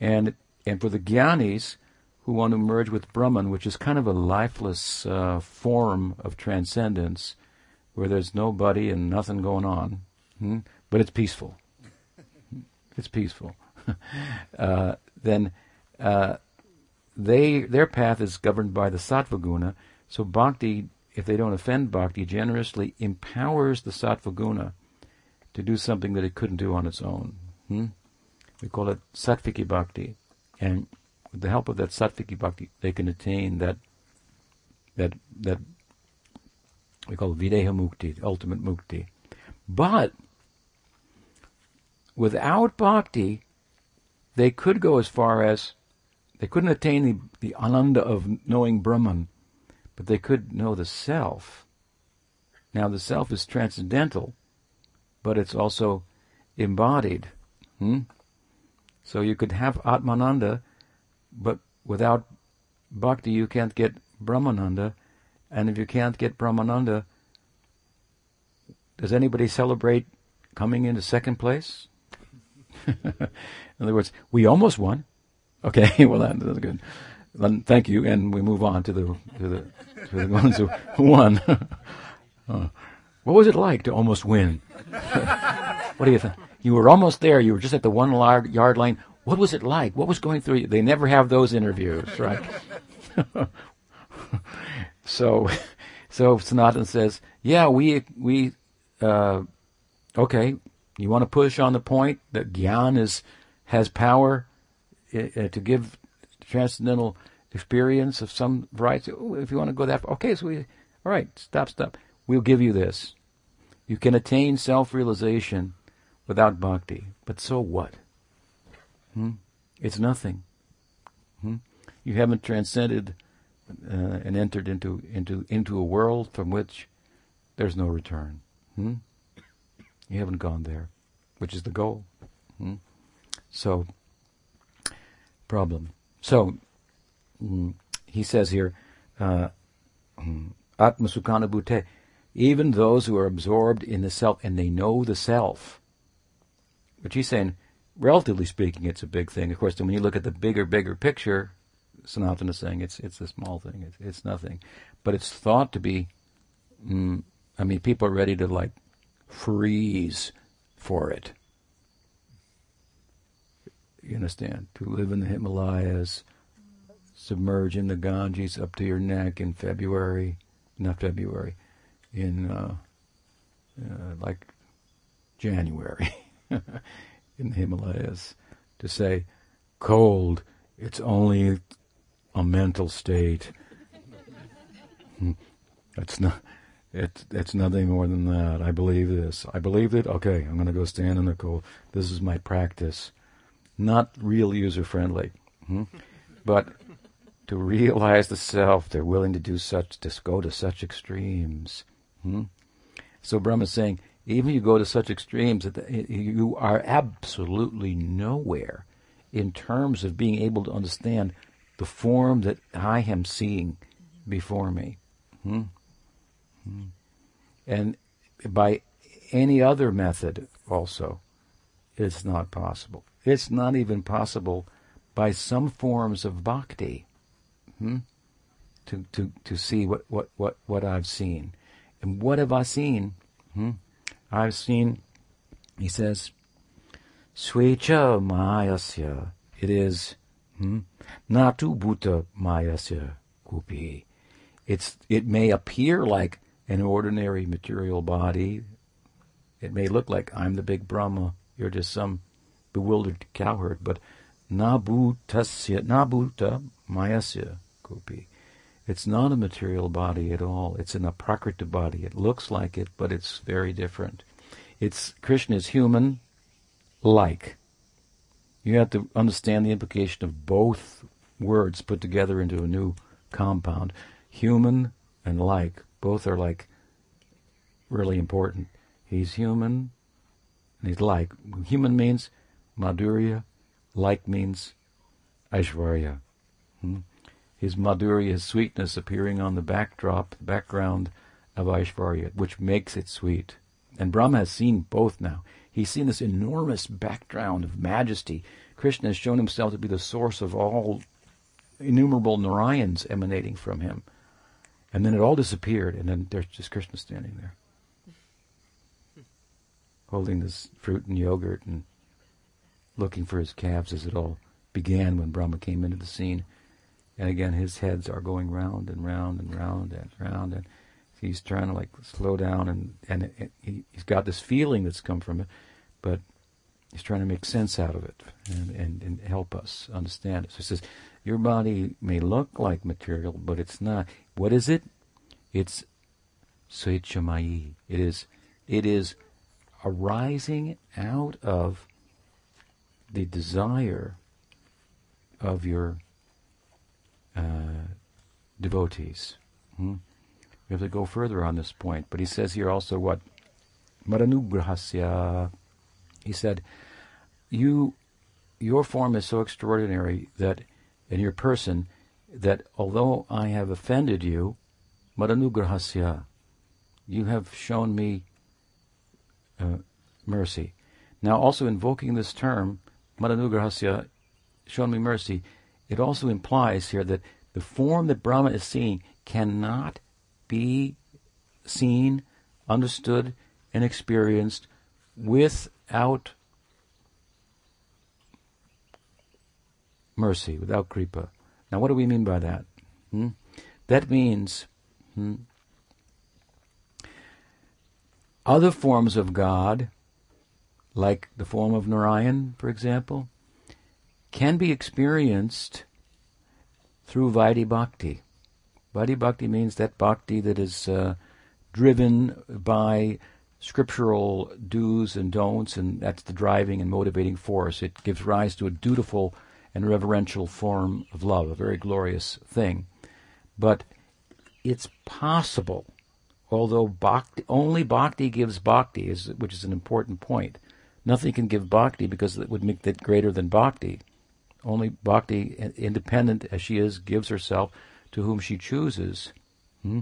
And, and for the Gyanis, who want to merge with Brahman, which is kind of a lifeless uh, form of transcendence, where there's nobody and nothing going on, hmm? but it's peaceful. [laughs] it's peaceful. [laughs] uh, then uh, they their path is governed by the sattva guna. So bhakti, if they don't offend bhakti, generously empowers the sattva guna to do something that it couldn't do on its own. Hmm? We call it sattviki bhakti, and with the help of that sattviki bhakti, they can attain that that that we call videha mukti, ultimate mukti. But without bhakti, they could go as far as they couldn't attain the, the ananda of knowing Brahman, but they could know the self. Now the self is transcendental, but it's also embodied. Hmm? So you could have Atmananda, but without bhakti you can't get Brahmananda, and if you can't get Brahmananda, does anybody celebrate coming into second place? [laughs] In other words, we almost won. Okay, [laughs] well that, that's good. Then thank you, and we move on to the to the to the ones who [laughs] won. what was it like to almost win? what do you think? You were almost there. You were just at the one yard line. What was it like? What was going through you? They never have those interviews, right? So, [laughs] so Sanatan says, "Yeah, we we uh, okay. You want to push on the point that Gyan is has power uh, to give transcendental experience of some variety. If you want to go that far, okay. So we, all right, stop, stop. We'll give you this. You can attain self-realization without bhakti, but so what? Hmm? It's nothing. Hmm? You haven't transcended uh, and entered into into into a world from which there's no return. Hmm? You haven't gone there, which is the goal. Hmm? So, problem. So, mm, he says here, uh, Atma Bhute, even those who are absorbed in the self and they know the self, which he's saying, relatively speaking, it's a big thing. Of course, when you look at the bigger, bigger picture, Sanatana is saying it's it's a small thing. It's, it's nothing, but it's thought to be. Mm, I mean, people are ready to like freeze for it. You understand? To live in the Himalayas, submerge in the Ganges up to your neck in February, not February, in uh, uh, like January [laughs] in the Himalayas, to say, cold, it's only a mental state. That's not. It's it's nothing more than that. I believe this. I believe it. Okay, I'm going to go stand in the cold. This is my practice. Not real user friendly, hmm? but to realize the self, they're willing to do such to go to such extremes. Hmm? So Brahma is saying, even if you go to such extremes that you are absolutely nowhere in terms of being able to understand the form that I am seeing before me. Hmm? Hmm. And by any other method also, it's not possible. It's not even possible by some forms of bhakti hmm? to, to, to see what, what, what, what I've seen. And what have I seen? Hmm? I've seen, he says, Swecha mayasya. It is hmm? natu bhuta mayasya kupi. It's, it may appear like an ordinary material body. It may look like I'm the big Brahma, you're just some bewildered cowherd, but nabutasya, nabuta mayasya kupi. It's not a material body at all. It's an aprakrita body. It looks like it, but it's very different. It's Krishna is human like. You have to understand the implication of both words put together into a new compound. Human and like. Both are like really important. He's human and he's like. Human means Madhurya, like means Aishvarya. Hmm? His Madhurya, his sweetness appearing on the backdrop, the background of Aishvarya, which makes it sweet. And Brahma has seen both now. He's seen this enormous background of majesty. Krishna has shown himself to be the source of all innumerable Narayans emanating from him. And then it all disappeared, and then there's just Krishna standing there, holding this fruit and yogurt and looking for his calves as it all began when Brahma came into the scene. And again, his heads are going round and round and round and round, and he's trying to like slow down, and and it, he, he's got this feeling that's come from it, but he's trying to make sense out of it and, and, and help us understand it. So he says, your body may look like material, but it's not. What is it? It's Swechamayi. It is, it is arising out of the desire of your uh, devotees. Hmm? We have to go further on this point, but he says here also what Madanugrahasya. He said, "You, your form is so extraordinary that in your person that although I have offended you, Madanugrahasya, you have shown me uh, mercy. Now, also invoking this term, Madanugrahasya, shown me mercy, it also implies here that the form that Brahma is seeing cannot be seen, understood, and experienced without mercy, without kripa. Now, what do we mean by that? Hmm? That means hmm, other forms of God, like the form of Narayan, for example, can be experienced through Vaidhi Bhakti. Vaidhi Bhakti means that bhakti that is uh, driven by scriptural do's and don'ts, and that's the driving and motivating force. It gives rise to a dutiful and reverential form of love, a very glorious thing. But it's possible, although bhakti, only bhakti gives bhakti, is, which is an important point. Nothing can give bhakti because it would make that greater than bhakti. Only bhakti, independent as she is, gives herself to whom she chooses. Hmm?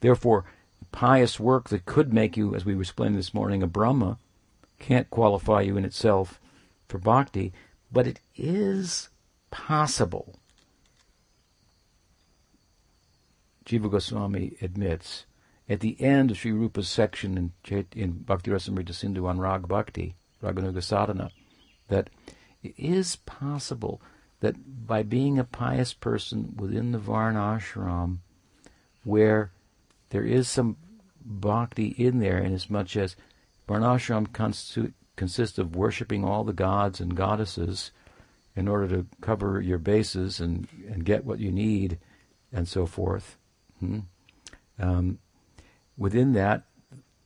Therefore, pious work that could make you, as we were explaining this morning, a Brahma, can't qualify you in itself for bhakti, but it is possible. Jiva Goswami admits at the end of Sri Rupa's section in, in Bhakti Rasamrita Sindhu on Rag Bhakti, Raganuga Sadhana, that it is possible that by being a pious person within the Varna ashram, where there is some bhakti in there, in as much as Varnashram consists of worshipping all the gods and goddesses in order to cover your bases and, and get what you need and so forth. Hmm? Um, within that,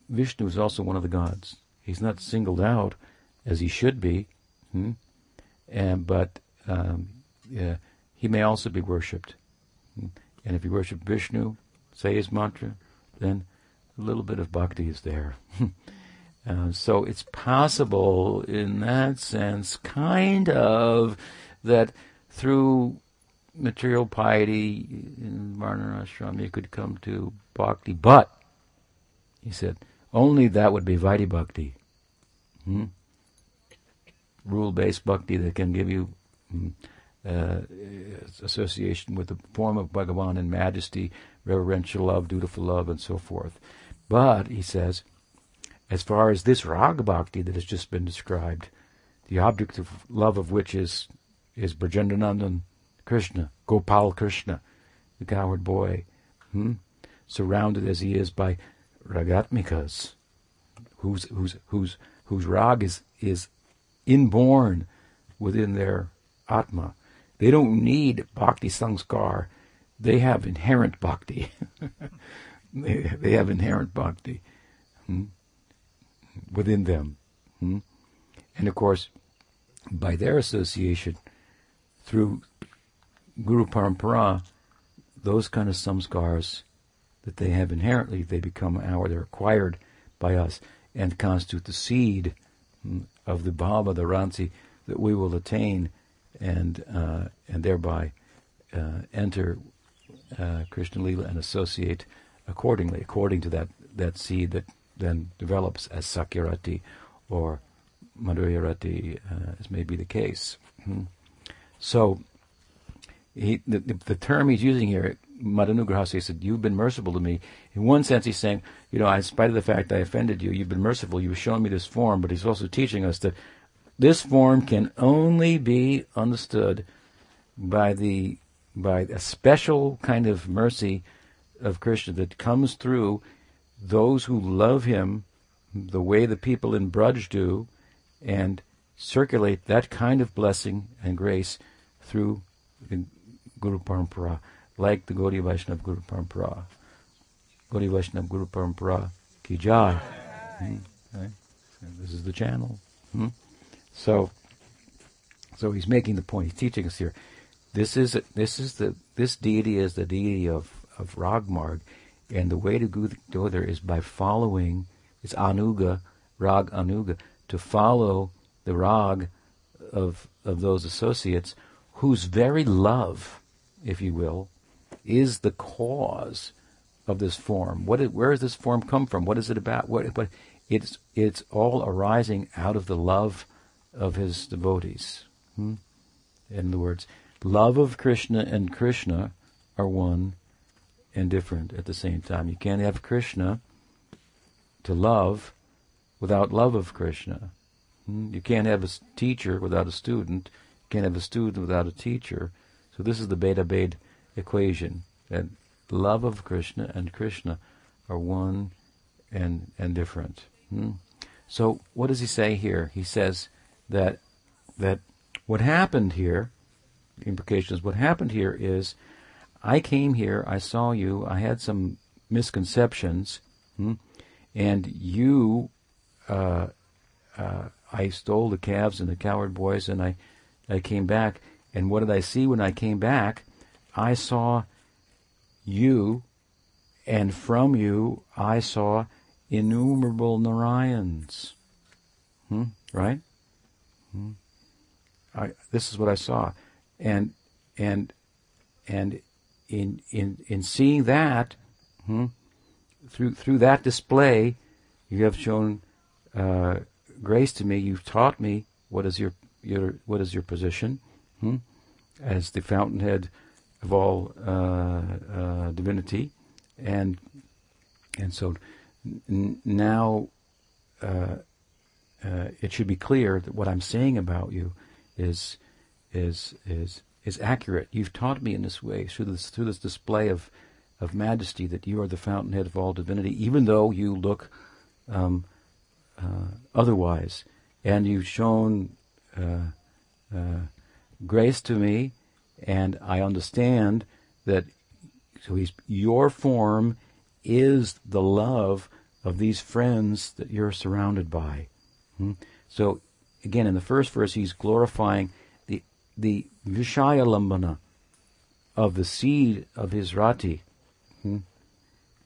Vishnu is also one of the gods. He's not singled out as he should be, hmm? and, but um, yeah, he may also be worshipped. Hmm? And if you worship Vishnu, say his mantra, then a little bit of bhakti is there. [laughs] uh, so it's possible in that sense, kind of, that through material piety in Varnashram you could come to bhakti, but, he said, only that would be Vaidhi bhakti. Hmm? Rule-based bhakti that can give you hmm, uh, association with the form of Bhagavan in majesty, reverential love, dutiful love, and so forth. But, he says, as far as this rag bhakti that has just been described, the object of love of which is is Brajendranandan Krishna, Gopal Krishna, the coward boy, hmm? surrounded as he is by ragatmikas, whose whose whose whose rag is is inborn within their atma. They don't need bhakti sanskar. They have inherent bhakti. [laughs] they, they have inherent bhakti hmm, within them. Hmm? And of course, by their association through Guru Parampara, those kind of samskars that they have inherently, they become our, they're acquired by us and constitute the seed hmm, of the bhava, the ransi, that we will attain and uh, and thereby uh, enter uh, Krishna and associate accordingly, according to that, that seed that then develops as Sakhyarati or Madhuryarati, uh, as may be the case. Hmm. So, he, the, the, term he's using here, Madanugrahasa, he said, You've been merciful to me. In one sense, he's saying, You know, in spite of the fact I offended you, you've been merciful, you've shown me this form, but he's also teaching us that this form can only be understood by the by a special kind of mercy of Krishna that comes through those who love him the way the people in Braj do and circulate that kind of blessing and grace through the Guru Parampara, like the Gaudiya Vaishnava Guru Parampara. Gaudiya Vaishnava Guru Parampara ki jai. Hmm? This is the channel. Hmm? So, so he's making the point. He's teaching us here. This is this is the this deity is the deity of of Ragmarg, and the way to go there is by following. It's anuga, rag anuga, to follow the rag of of those associates whose very love, if you will, is the cause of this form. What is, where does this form come from? What is it about? What, what it's it's all arising out of the love of his devotees. Hmm? In other words, love of Krishna and Krishna are one and different at the same time. You can't have Krishna to love without love of Krishna. Hmm? You can't have a teacher without a student. You can't have a student without a teacher. So this is the Beta Bhed equation. That love of Krishna and Krishna are one and and different. Hmm? So what does he say here? He says that that what happened here, the implication is what happened here is I came here, I saw you, I had some misconceptions, hmm, and you, uh, uh, I stole the calves and the coward boys, and I, I came back. And what did I see when I came back? I saw you, and from you I saw innumerable Narayans. Hmm? Right? Hmm? I, this is what I saw, and and and in in in seeing that hmm, through through that display, you have shown uh, grace to me. You've taught me what is your your what is your position hmm, as the fountainhead of all uh, uh, divinity, and and so n- now uh, uh, it should be clear that what I'm saying about you is is is is accurate. You've taught me in this way through this through this display of of majesty that you are the fountainhead of all divinity, even though you look um, uh, otherwise, and you've shown uh, uh, grace to me, and I understand that. So he's your form is the love of these friends that you're surrounded by. Hmm? So again, in the first verse, he's glorifying the Vishaya Lambana of the seed of his rati hmm,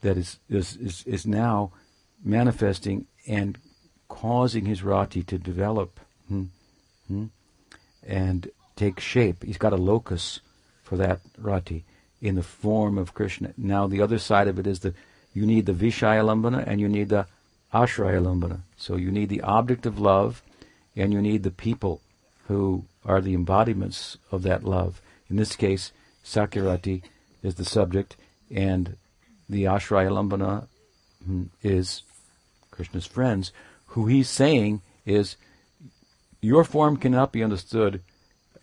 that is, is, is, is now manifesting and causing his rati to develop hmm, hmm, and take shape. He's got a locus for that rati in the form of Krishna. Now the other side of it is that you need the Vishaya Lambana and you need the Ashraya Lambana. So you need the object of love and you need the people who are the embodiments of that love. In this case, Sakirati is the subject, and the Ashraya Lambana hmm, is Krishna's friends, who he's saying is, Your form cannot be understood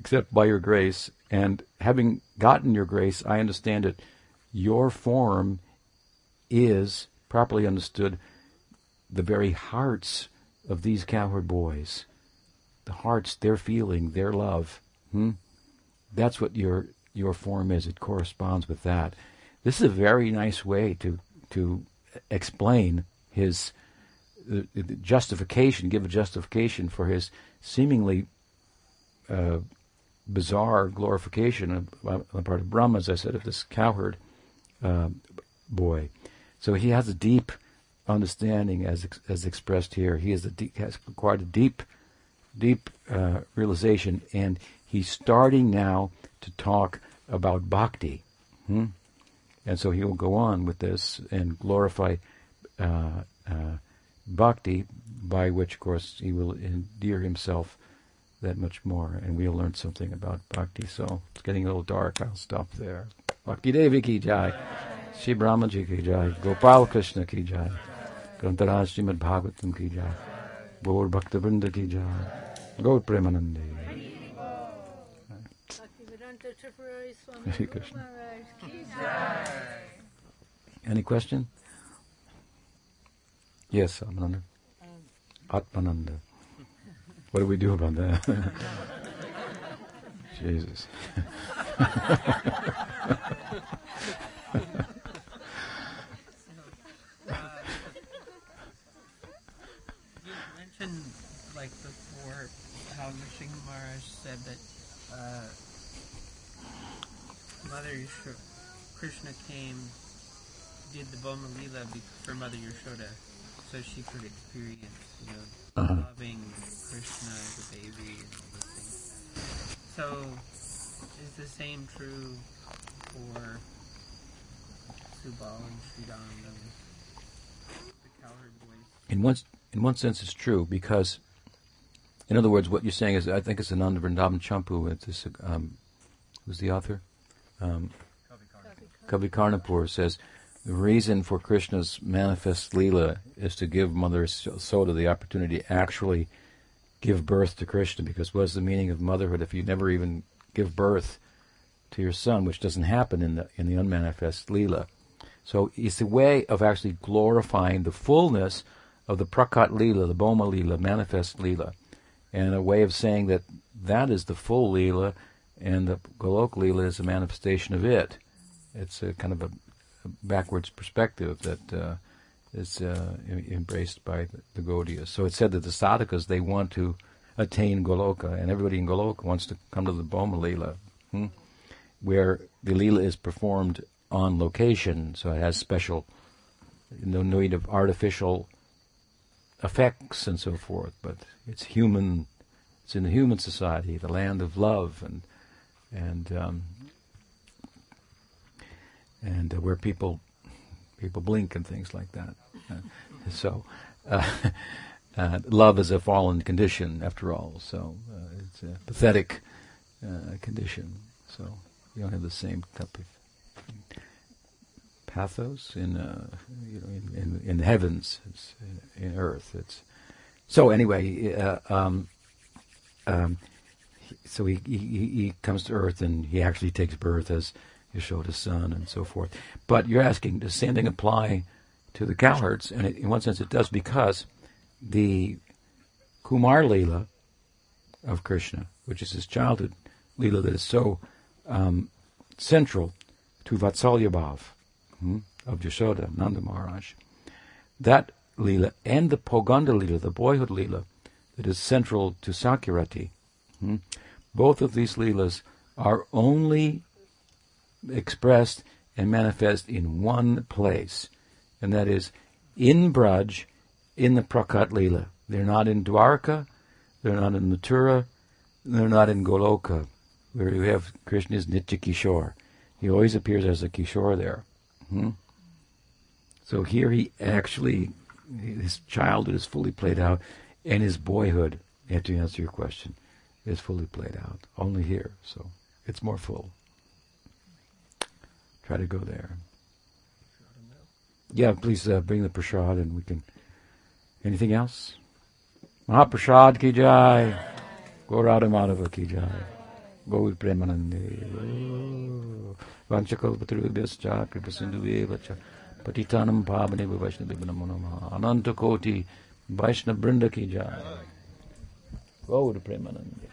except by your grace, and having gotten your grace, I understand it. Your form is, properly understood, the very hearts of these cowherd boys hearts, their feeling, their love. Hmm? That's what your your form is. It corresponds with that. This is a very nice way to to explain his justification, give a justification for his seemingly uh, bizarre glorification of, on the part of Brahma, as I said, of this cowherd uh, boy. So he has a deep understanding, as as expressed here. He a deep, has acquired a deep deep uh, realization, and he's starting now to talk about bhakti. Hmm? And so he will go on with this and glorify uh, uh, bhakti, by which, of course, he will endear himself that much more. And we'll learn something about bhakti. So it's getting a little dark. I'll stop there. Bhakti Devi ki jai. Shri Brahmaji ki jai. Gopal Krishna ki jai. Grantharaj Srimad Bhagavatam ki jai. Gaur Bhakta ki jai. Gaur Premanande. [laughs] Any question? Yes, Atmananda. Atmananda. What do we do about that? [laughs] Jesus. [laughs] said that uh, Mother Yashoda, Krishna came, did the Bhauma Lila for Mother Yashoda, so she could experience, you know, uh-huh. loving Krishna as a baby and everything. So, is the same true for Subal and Sridham, the cowherd boys? In one, in one sense, it's true because in other words, what you're saying is, I think it's Ananda Vrindavan Champu. It's um, who's the author? Um, Kavi Karnapur says the reason for Krishna's manifest lila is to give Mother Soda the opportunity to actually give birth to Krishna. Because what's the meaning of motherhood if you never even give birth to your son, which doesn't happen in the in the unmanifest lila? So it's a way of actually glorifying the fullness of the prakat lila, the bhauma lila, manifest lila and a way of saying that that is the full Leela, and the Golok Leela is a manifestation of it. It's a kind of a, a backwards perspective that uh, is uh, embraced by the, the. So it's said that the sadhakas, they want to attain Goloka, and everybody in Goloka wants to come to the Bhauma Leela, hmm? where the Leela is performed on location, so it has special, no need of artificial effects and so forth, but it's human. It's in the human society, the land of love, and and um, and uh, where people people blink and things like that. Uh, so, uh, [laughs] uh love is a fallen condition, after all. So uh, it's a pathetic uh, condition. So you don't have the same type of pathos in uh, you know in, in, in the heavens, it's in, in, earth. It's so anyway. Uh, um, um, so he, he he comes to Earth and he actually takes birth as Yashoda's son and so forth. But you're asking, does thing apply to the cowherds? And it, in one sense, it does because the Kumar Leela of Krishna, which is his childhood Leela that is so um, central to Vatsalya Bhav hmm, of Yashoda, Nanda Maharaj, that Leela and the Poganda Leela, the boyhood Leela, that is central to Sakhyarati, hmm, both of these Leelas are only expressed and manifest in one place, and that is in Braj, in the Prakat Leela. They're not in Dwarka, they're not in Mathura, they're not in Goloka, where you have Krishna's Nitya Kishore. He always appears as a Kishore there. Hmm? So here he actually, his childhood is fully played out, and his boyhood, to answer your question, is fully played out. Only here, so it's more full. Try to go there. Yeah, please uh, bring the prasad and we can. Anything else? Mahaprasad ki jai. Gaurada Madhava ki jai. गौर प्रेमानंदे वांछकल्पतृभ्यश्च कृपसिन्धुभ्येव च पतितानं पावनेभ्यो वैष्णवेभ्यो नमो नम अनन्तकोटि वैष्णववृन्द की जय। गौर प्रेमानंदे